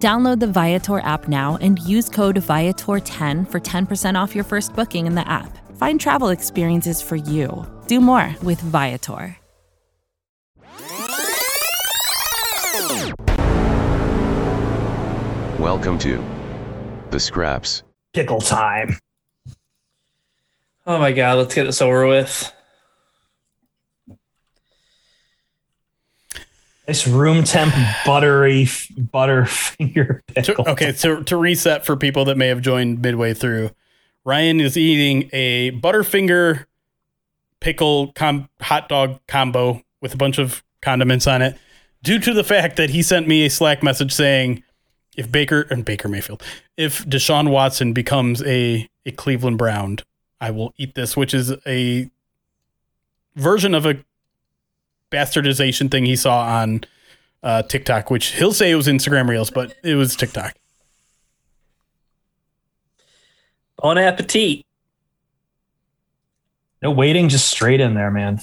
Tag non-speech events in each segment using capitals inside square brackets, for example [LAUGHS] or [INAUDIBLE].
Download the Viator app now and use code Viator10 for 10% off your first booking in the app. Find travel experiences for you. Do more with Viator. Welcome to the Scraps. Pickle time. Oh my god, let's get this over with. Nice room temp buttery f- butterfinger pickle. Okay, so to reset for people that may have joined midway through, Ryan is eating a Butterfinger pickle com- hot dog combo with a bunch of condiments on it due to the fact that he sent me a Slack message saying if Baker and Baker Mayfield, if Deshaun Watson becomes a, a Cleveland Brown, I will eat this, which is a version of a bastardization thing he saw on uh, TikTok, which he'll say it was Instagram Reels, but it was TikTok. Bon appetit. No waiting, just straight in there, man.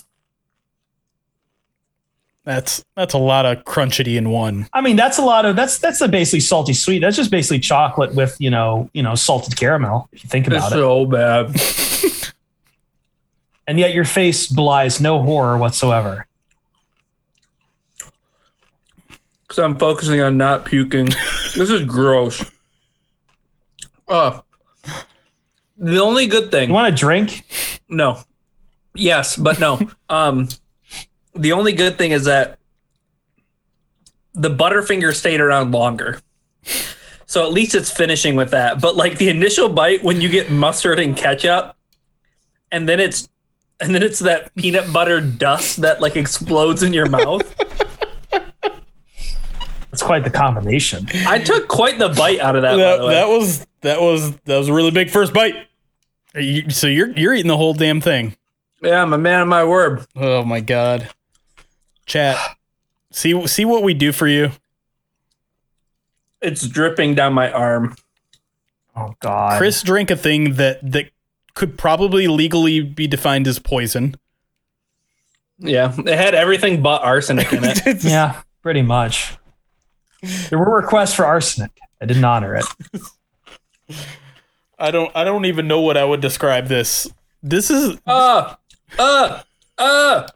That's that's a lot of crunchity in one. I mean, that's a lot of that's that's a basically salty sweet. That's just basically chocolate with you know you know salted caramel. If you think about It's it, so bad. [LAUGHS] and yet your face belies no horror whatsoever. Because I'm focusing on not puking. this is gross. Oh. The only good thing. You want a drink? No. Yes, but no. [LAUGHS] um, the only good thing is that the Butterfinger stayed around longer. So at least it's finishing with that. But like the initial bite when you get mustard and ketchup, and then it's and then it's that peanut butter dust that like explodes in your mouth. It's quite the combination. I took quite the bite out of that. by That, the way. that was that was that was a really big first bite. You- so you're you're eating the whole damn thing. yeah, I'm a man of my word. Oh my god. Chat. See see what we do for you. It's dripping down my arm. Oh God, Chris drank a thing that that could probably legally be defined as poison. Yeah, it had everything but arsenic in it. [LAUGHS] Yeah, pretty much. There were requests for arsenic. I didn't honor it. I don't I don't even know what I would describe this. This is Uh, uh, uh.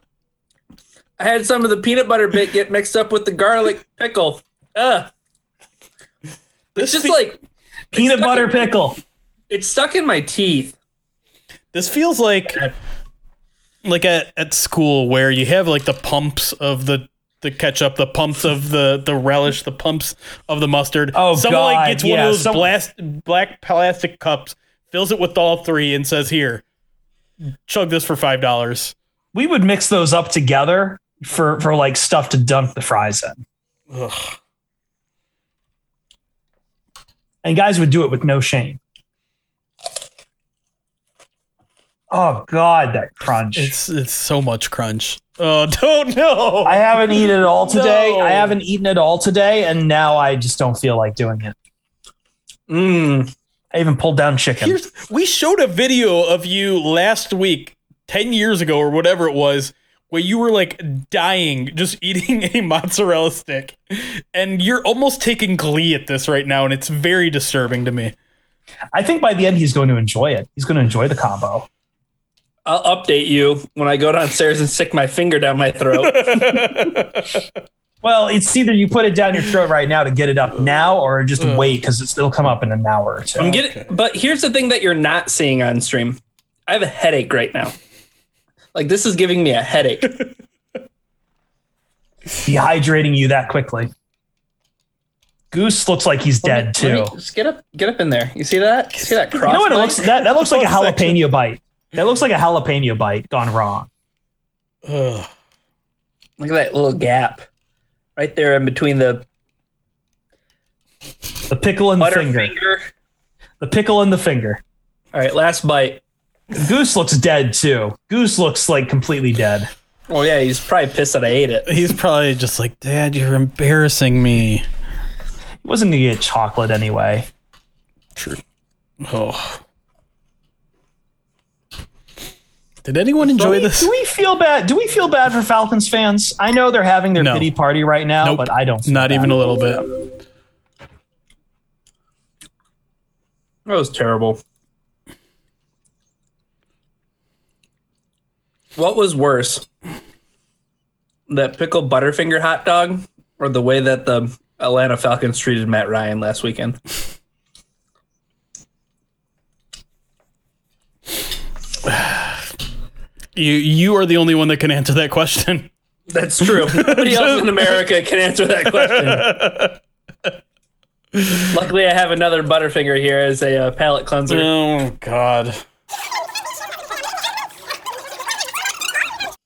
I had some of the peanut butter bit get mixed up with the garlic pickle. Uh. It's just fe- like Peanut butter in- pickle. it's stuck in my teeth. This feels like like at, at school where you have like the pumps of the the ketchup, the pumps of the the relish, the pumps of the mustard. Oh, Someone like God, gets one of those some- blast, black plastic cups, fills it with all three, and says, "Here, chug this for five dollars." We would mix those up together for for like stuff to dunk the fries in, Ugh. and guys would do it with no shame. Oh God, that crunch! It's it's so much crunch. Oh, [LAUGHS] don't know. I haven't eaten it all today. No. I haven't eaten it all today, and now I just don't feel like doing it. Mmm. I even pulled down chicken. Here's, we showed a video of you last week, 10 years ago or whatever it was, where you were like dying just [LAUGHS] eating a mozzarella stick. And you're almost taking glee at this right now, and it's very disturbing to me. I think by the end he's going to enjoy it. He's going to enjoy the combo. I'll update you when I go downstairs and stick my finger down my throat. [LAUGHS] Well, it's either you put it down your throat right now to get it up now, or just uh. wait because it'll come up in an hour or two. I'm getting, but here's the thing that you're not seeing on stream. I have a headache right now. Like this is giving me a headache. [LAUGHS] Dehydrating you that quickly. Goose looks like he's Let dead let too. Just get up, get up in there. You see that? You see that cross? You know what it looks that that looks like a Cross jalapeno bite. That looks like a jalapeno bite gone wrong. Ugh. Look at that little gap right there in between the The pickle and the finger. finger. The pickle and the finger. All right, last bite. Goose looks dead too. Goose looks like completely dead. Oh yeah, he's probably pissed that I ate it. He's probably just like, Dad, you're embarrassing me. He wasn't gonna get chocolate anyway. True. Oh. Did anyone enjoy do we, this? Do we feel bad? Do we feel bad for Falcons fans? I know they're having their No. pity party right now, Nope. but I don't. feel Not bad. even a little bit. That was terrible. What was worse? That pickled Butterfinger hot dog or the way that the Atlanta Falcons treated Matt Ryan last weekend? You you are the only one that can answer that question. [LAUGHS] That's true. Nobody else in America can answer that question. [LAUGHS] Luckily, I have another Butterfinger here as a uh, palate cleanser. Oh God.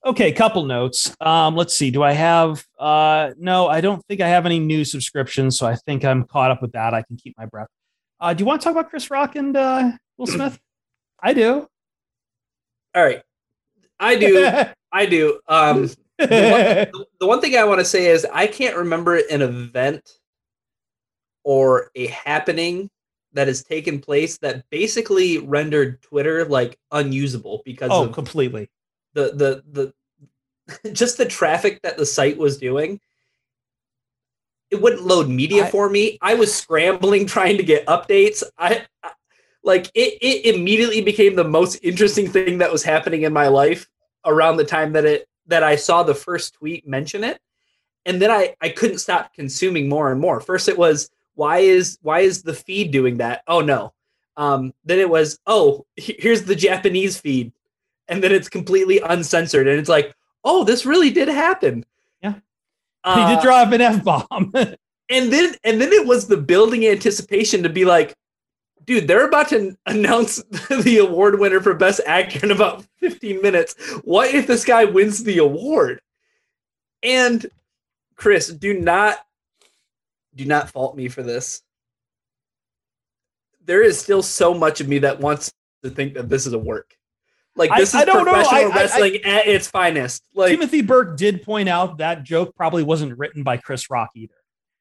Okay, couple notes. Um, let's see. Do I have? Uh, no, I don't think I have any new subscriptions, so I think I'm caught up with that. I can keep my breath. Uh, do you want to talk about Chris Rock and uh, Will Smith? [CLEARS THROAT] I do. All right, I do. [LAUGHS] I do. Um, the, one, [LAUGHS] the one thing I want to say is I can't remember an event or a happening that has taken place that basically rendered Twitter like unusable because oh, of completely. the the the [LAUGHS] just the traffic that the site was doing. It wouldn't load media I- for me. I was scrambling trying to get updates. I, I like it. It immediately became the most interesting thing that was happening in my life around the time that it that I saw the first tweet mention it, and then I I couldn't stop consuming more and more. First, it was why is why is the feed doing that? Oh no. Um, then it was oh here's the Japanese feed and then it's completely uncensored and it's like oh this really did happen Yeah. he Uh, did drop an f bomb. [LAUGHS] and then and then it was the building anticipation to be like dude they're about to announce [LAUGHS] the award winner for best actor in about 15 minutes. What if this guy wins the award? And chris do not do not fault me for this. There is still so much of me that wants to think that this is a work. Like this I is professional I- I- I- wrestling at its finest. Like Timothy Burke did point out that joke probably wasn't written by Chris Rock either.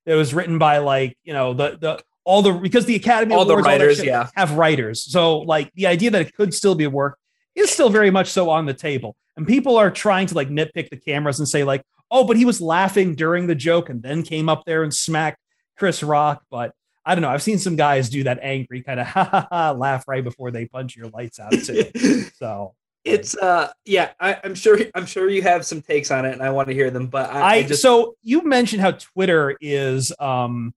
It was written by like you know the the all the because the Academy All the Awards, that writers, shit yeah. have writers. So like the idea that it could still be a work is still very much so on the table, and people are trying to like nitpick the cameras and say like, oh, but he was laughing during the joke and then came up there and smacked Chris Rock, but. I don't know. I've seen some guys do that angry kind of [LAUGHS] ha ha ha laugh right before they punch your lights out too. [LAUGHS] So it's uh yeah I, i'm sure i'm sure you have some takes on it and i want to hear them but i, I I just so you mentioned how Twitter is um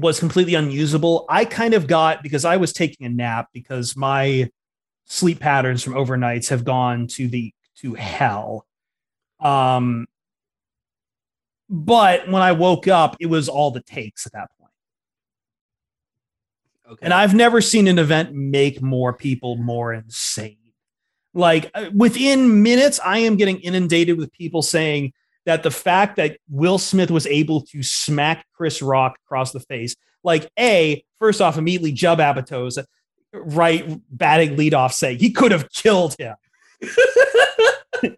was completely unusable. I kind of got because I was taking a nap because my sleep patterns from overnights have gone to the to hell. Um but when I woke up, it was all the takes at that point. okay. And I've never seen an event make more people more insane. Like uh, within minutes, I am getting inundated with people saying that the fact that Will Smith was able to smack Chris Rock across the face, like A, first off, immediately Judd Apatow, right, batting leadoff saying he could have killed him. [LAUGHS]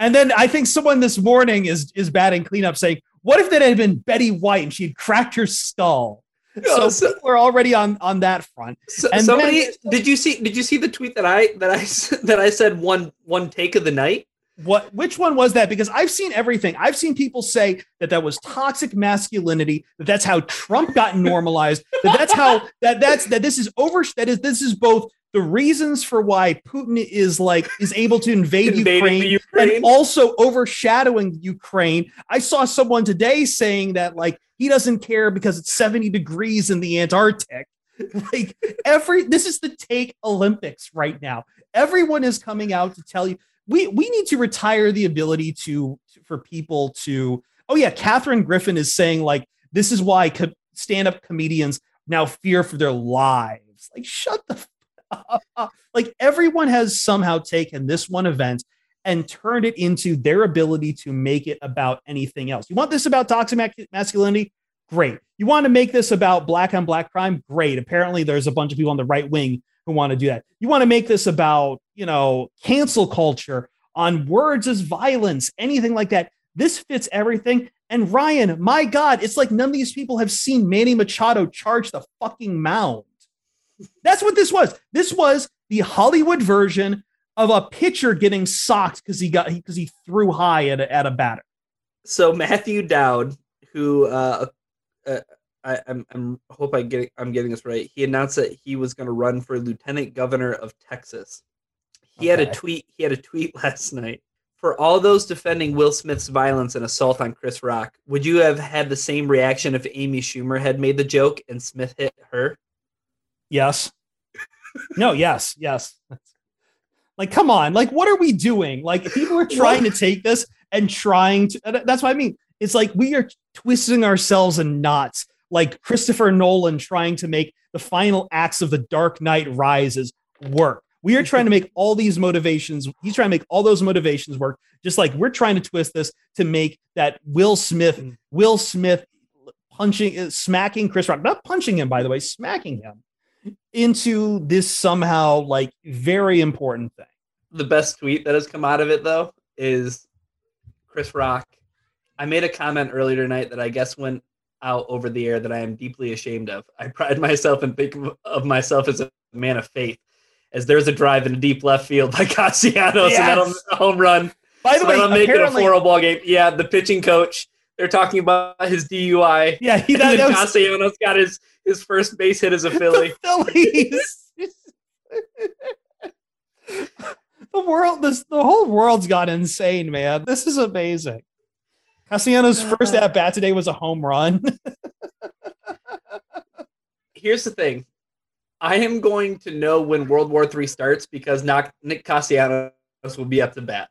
and then I think someone this morning is is batting cleanup saying, what if that had been Betty White and she had cracked her skull? Oh, So, so- we're already on on that front. So, And somebody then- did you see did you see the tweet that I that I [LAUGHS] that I said one one take of the night? What which one was that? Because I've seen everything. I've seen people say that that was toxic masculinity. That that's how Trump got normalized. That that's how [LAUGHS] that that's that this is over. That is this is both the reasons for why Putin is like is able to invade Ukraine, Ukraine. and also overshadowing Ukraine. I saw someone today saying that like he doesn't care because it's 70 degrees in the Antarctic. [LAUGHS] Like every this is the take Olympics right now. Everyone is coming out to tell you we we need to retire the ability to for people to oh yeah Catherine Griffin is saying like this is why co- stand-up comedians now fear for their lives. Like shut the [LAUGHS] f- like everyone has somehow taken this one event and turned it into their ability to make it about anything else. You want this about toxic ma- masculinity? Great. You want to make this about black on black crime? Great. Apparently there's a bunch of people on the right wing who want to do that. You want to make this about, you know, cancel culture on words as violence, anything like that. This fits everything. And Ryan, my God, it's like none of these people have seen Manny Machado charge the fucking mound. That's what this was. This was the Hollywood version of a pitcher getting socked because he got because he threw high at a, at a batter. So Matthew Dowd, who uh, uh, I, I'm, I'm hope I get I'm getting this right. He announced that he was going to run for lieutenant governor of Texas. He had a tweet. He had a tweet [LAUGHS] last night. For all those defending Will Smith's violence and assault on Chris Rock, would you have had the same reaction if Amy Schumer had made the joke and Smith hit her? Yes. No, yes, yes. Like, come on. Like, what are we doing? Like, people are trying to take this and trying to. That's what I mean. It's like we are twisting ourselves in knots, like Christopher Nolan trying to make the final acts of The Dark Knight Rises work. We are trying to make all these motivations. He's trying to make all those motivations work, just like we're trying to twist this to make that Will Smith, Mm. Will Smith punching, uh, smacking Chris Rock, not punching him, by the way, smacking him into this somehow like very important thing. the best tweet that has come out of it though is Chris Rock. I made a comment earlier tonight that I guess went out over the air that I am deeply ashamed of. I pride myself and think of- myself as a man of faith. As there's a drive in a deep left field by [LAUGHS] Castellanos and that'll Yes. a home run. By the So way, that'll make it a four ball game. Yeah, the pitching coach. They're talking about his DUI. yeah, he [LAUGHS] And that, that was Castellanos got his his first base hit as a [LAUGHS] Philly. the Phillies. the world, this the whole world's gone insane, man. This is amazing. Castellanos' uh, first at bat today was a home run. [LAUGHS] here's the thing. I am going to know when World War III starts because Nick Castellanos will be up to bat.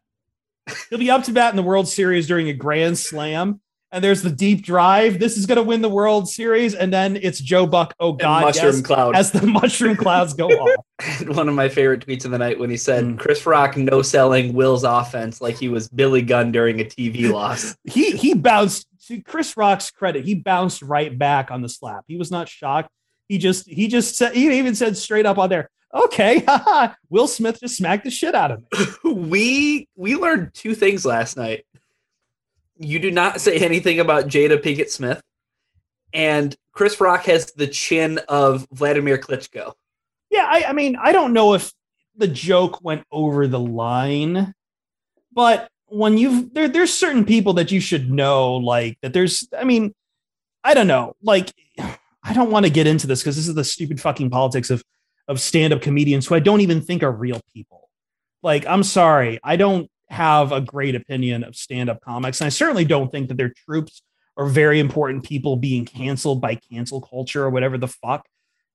He'll be up to bat in the World Series during a grand slam. And there's the deep drive. This is going to win the World Series. And then it's Joe Buck. Oh, And God. mushroom yes, cloud. as the [LAUGHS] mushroom clouds go off. [LAUGHS] One of my favorite tweets of the night when he said Mm. Chris Rock no selling Will's offense like he was Billy Gunn during a TV [LAUGHS] loss. he he bounced to Chris Rock's credit. He bounced right back on the slap. He was not shocked. He just he just said he even said straight up on there, okay, Will Smith just smacked the shit out of me. we we learned two things last night. You do not say anything about Jada Pinkett Smith, and Chris Rock has the chin of Vladimir Klitschko. Yeah, I, I mean, I don't know if the joke went over the line, but when you've there, there's certain people that you should know, like that there's, I mean, I don't know, like [SIGHS] I don't want to get into this because this is the stupid fucking politics of of stand-up comedians who I don't even think are real people. Like, I'm sorry, I don't have a great opinion of stand-up comics, and I certainly don't think that their troops are very important people being canceled by cancel culture or whatever the fuck.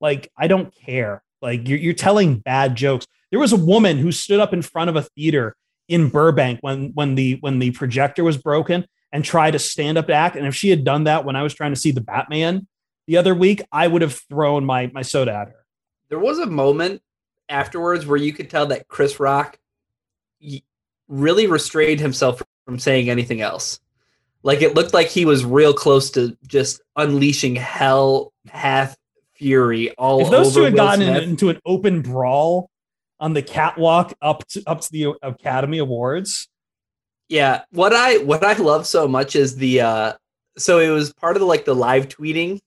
Like, I don't care. Like, you're, you're telling bad jokes. There was a woman who stood up in front of a theater in Burbank when when the when the projector was broken and tried to stand up act. And if she had done that when I was trying to see the Batman the other week, I would have thrown my my soda at her. There was a moment afterwards where you could tell that Chris Rock really restrained himself from saying anything else. Like it looked like he was real close to just unleashing hell, hath fury all if those two had Will gotten in- Smith. into an open brawl on the catwalk up to up to the Academy Awards, Yeah, what I what I love so much is the uh so it was part of the like the live tweeting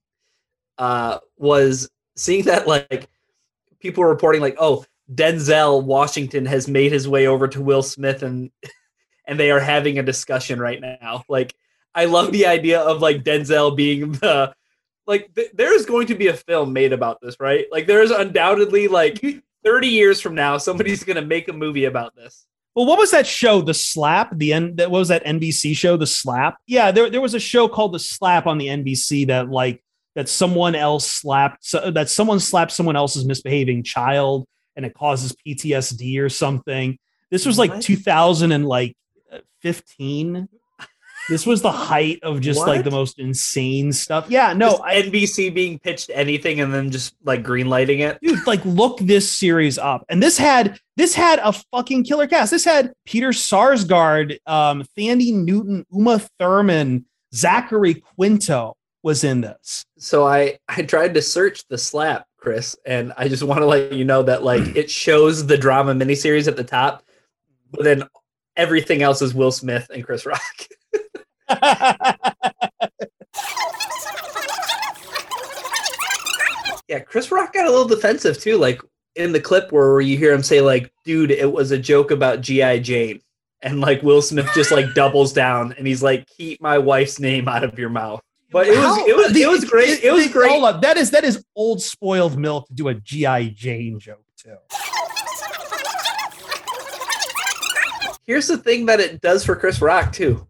uh was seeing that like people were reporting like oh Denzel Washington has made his way over to Will Smith and [LAUGHS] and they are having a discussion right now. Like I love the idea of like Denzel being the like th- there is going to be a film made about this, right? Like there is undoubtedly like 30 years from now somebody's going to make a movie about this. Well, what was that show? The Slap. The end. That what was that NBC show. The Slap. Yeah, there there was a show called The Slap on the NBC that like that someone else slapped so, that someone slapped someone else's misbehaving child and it causes PTSD or something. This was like What? 2000 and like 15. This was the [GASPS] height of just like the most insane stuff. Yeah, no, I, NBC being pitched anything and then just like greenlighting it. dude like look this series up and this had this had a fucking killer cast this had peter sarsgaard um Thandie newton uma thurman zachary quinto was in this So I I tried to search the slap Chris, and I just want to let you know that like [CLEARS THROAT] it shows the drama miniseries at the top, but then everything else is Will Smith and Chris Rock. [LAUGHS] yeah, Chris Rock got a little defensive too, like in the clip where you hear him say like, "Dude, it was a joke about GI Jane." And like Will Smith just like doubles down and he's like, "Keep my wife's name out of your mouth." But it was How- it was the- it was [LAUGHS] great. It was the- great. Hold up. That is that is old spoiled milk to do a GI Jane joke too. Here's the thing that it does for Chris Rock too.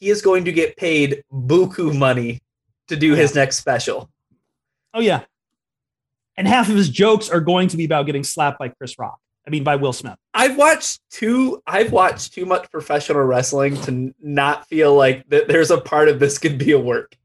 He is going to get paid buku money to do his next special. Oh yeah. And half of his jokes are going to be about getting slapped by Chris Rock. I mean by Will Smith. I've watched too I've watched too much professional wrestling to not feel like that there's a part of this could be a work.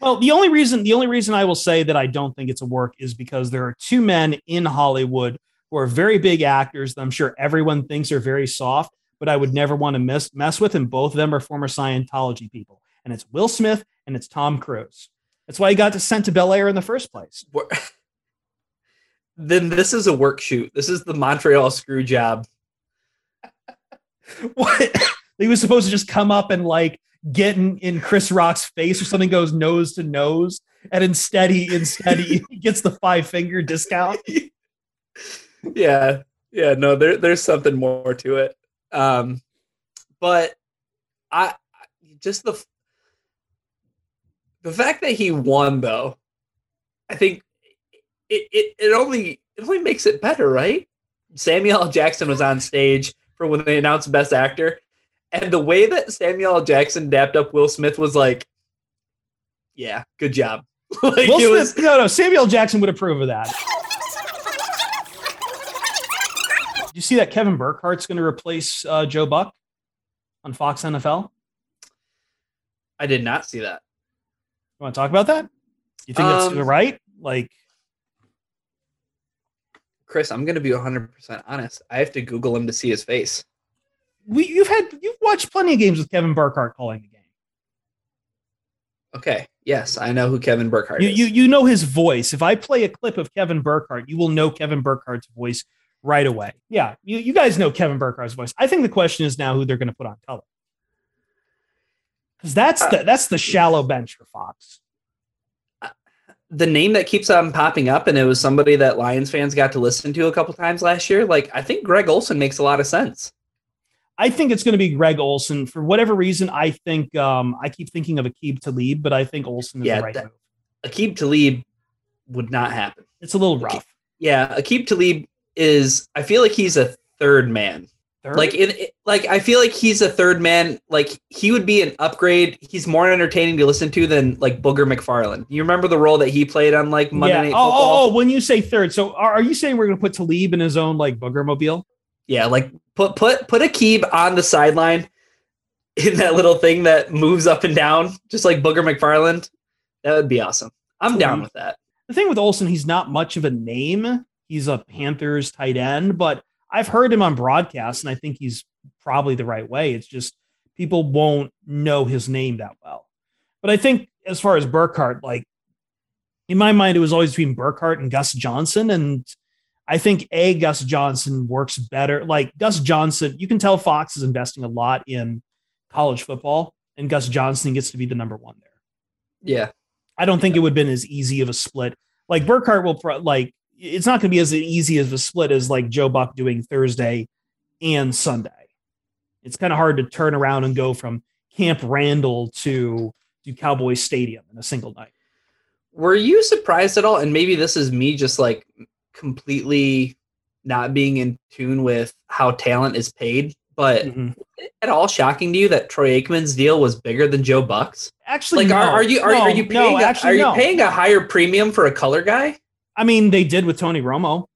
Well, the only reason the only reason I will say that I don't think it's a work is because there are two men in Hollywood who are very big actors that I'm sure everyone thinks are very soft, but I would never want to mess mess with, and both of them are former Scientology people. And it's Will Smith and it's Tom Cruise. That's why he got sent to Bel Air in the first place. [LAUGHS] Then this is a work shoot. This is the Montreal screw job. [LAUGHS] What he was supposed to just come up and like get in, in Chris Rock's face or something goes nose to nose, and instead he instead he [LAUGHS] gets the five finger discount. [LAUGHS] yeah yeah no there, there's something more to it um but i just the the fact that he won though i think it, it it only it only makes it better right samuel L. jackson was on stage for when they announced best actor and the way that samuel L. jackson dapped up will smith was like yeah good job [LAUGHS] like Will it was no, no, Samuel Jackson would approve of that. [LAUGHS] You see that Kevin Burkhardt's going to replace uh, Joe Buck on Fox NFL? i did not see that You want to talk about that? You think Um, that's right? Like, Chris, I'm going to be 100% honest. I have to Google him to see his face. we you've had you've watched plenty of games with Kevin Burkhardt calling the game. Okay. Yes, I know who Kevin Burkhardt You, is. you you know his voice. If I play a clip of Kevin Burkhardt, you will know Kevin Burkhardt's voice right away. Yeah, you, you guys know Kevin Burkhardt's voice. I think the question is now who they're going to put on color. Because that's uh, the that's the shallow bench for Fox. The name that keeps on popping up, and it was somebody that Lions fans got to listen to a couple times last year. Like, I think Greg Olsen makes a lot of sense. I think it's going to be Greg Olsen for whatever reason. I think um, I keep thinking of Aqib Talib, but I think Olsen is Yeah, the right that- move. Aqib Talib would not happen. It's a little rough. Yeah, Aqib Talib is, I feel like he's a third man. Third? Like, in, like I feel like he's a third man. Like, he would be an upgrade. He's more entertaining to listen to than like Booger McFarland. You remember the role that he played on like Monday yeah. Night Oh, oh Football? oh, oh, when you say third, so are, are you saying we're going to put Talib in his own like booger mobile? Yeah, like put put put a Keeb on the sideline in that little thing that moves up and down, just like Booger McFarland. That would be awesome. I'm down with that. The thing with Olsen, he's not much of a name. He's a Panthers tight end, but I've heard him on broadcast, and I think he's probably the right way. It's just people won't know his name that well. But I think as far as Burkhardt, like in my mind, it was always between Burkhardt and Gus Johnson. And I think A, Gus Johnson works better. Like Gus Johnson, you can tell Fox is investing a lot in college football, and Gus Johnson gets to be the number one there. Yeah. I don't think it would have been as easy of a split. Like Burkhardt will pro- like it's not going to be as easy as a split as like Joe Buck doing Thursday and Sunday. It's kind of hard to turn around and go from Camp Randall to to Cowboy Stadium in a single night. Were you surprised at all? And maybe this is me just like completely not being in tune with how talent is paid, but Mhm. at all shocking to you that Troy Aikman's deal was bigger than Joe Buck's? Actually, Like, no. are, are you are, No, are you no, paying a, actually, are you paying a higher premium for a color guy? I mean, they did with Tony Romo.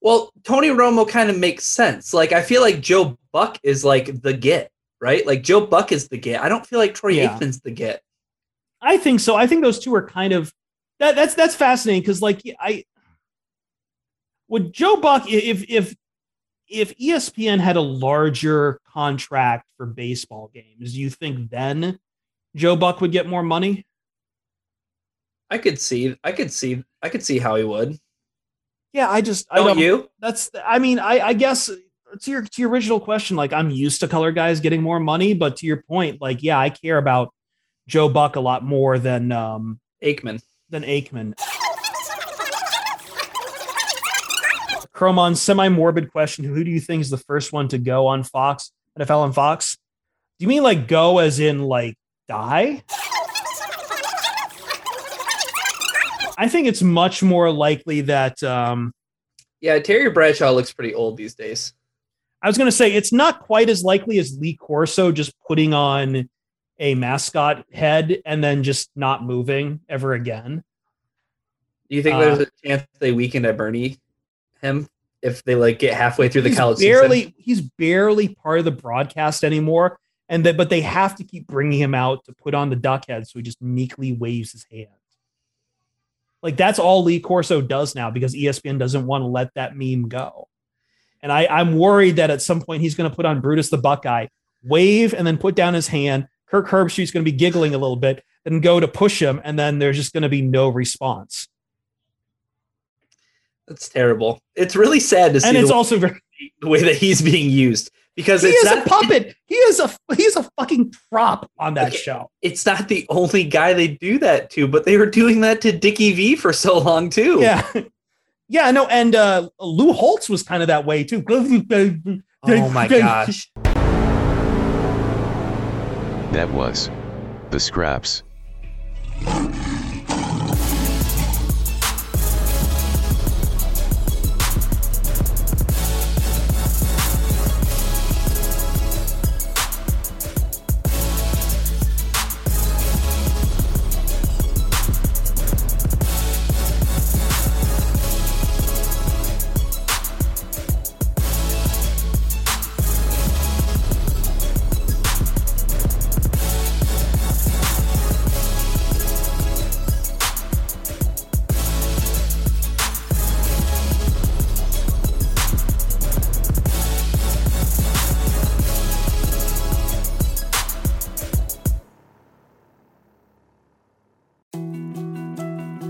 Well, Tony Romo kind of makes sense. Like I feel like Joe Buck is like the get, right? Like Joe Buck is the get. I don't feel like Troy Yeah. Aikman's the get. I think so. I think those two are kind of that. That's that's fascinating because like I would Joe Buck if if if ESPN had a larger contract for baseball games, do you think then Joe Buck would get more money? I could see. I could see. I could see how he would. Yeah, I just I Don't don't. you? That's I mean I I guess to your to your original question, like I'm used to color guys getting more money, but to your point, like yeah, I care about Joe Buck a lot more than um Aikman. than Aikman. Cromon, semi-morbid question. Who do you think is the first one to go on Fox, NFL on Fox? Do you mean like go as in like die? I think it's much more likely that um Yeah, Terry Bradshaw looks pretty old these days. I was going to say it's not quite as likely as Lee Corso just putting on a mascot head and then just not moving ever again. Do you think Uh, there's a chance they weaken at Bernie him if they like get halfway through the college barely season? he's barely part of the broadcast anymore, and that but they have to keep bringing him out to put on the duck head, so he just meekly waves his hand. Like that's all Lee Corso does now because ESPN doesn't want to let that meme go. And I, I'm worried that at some point he's going to put on Brutus the Buckeye, wave, and then put down his hand. Kirk Herbstreit's going to be giggling a little bit, then go to push him, and then there's just going to be no response. That's terrible. It's really sad to see And it's also very the way that he's being used because he it's is not, a puppet. He is a he is a fucking prop on that Okay. show. It's not the only guy they do that to, but they were doing that to Dickie V for so long too. Yeah. Yeah, no, and uh Lou Holtz was kind of that way too. Oh my gosh. That was the scraps.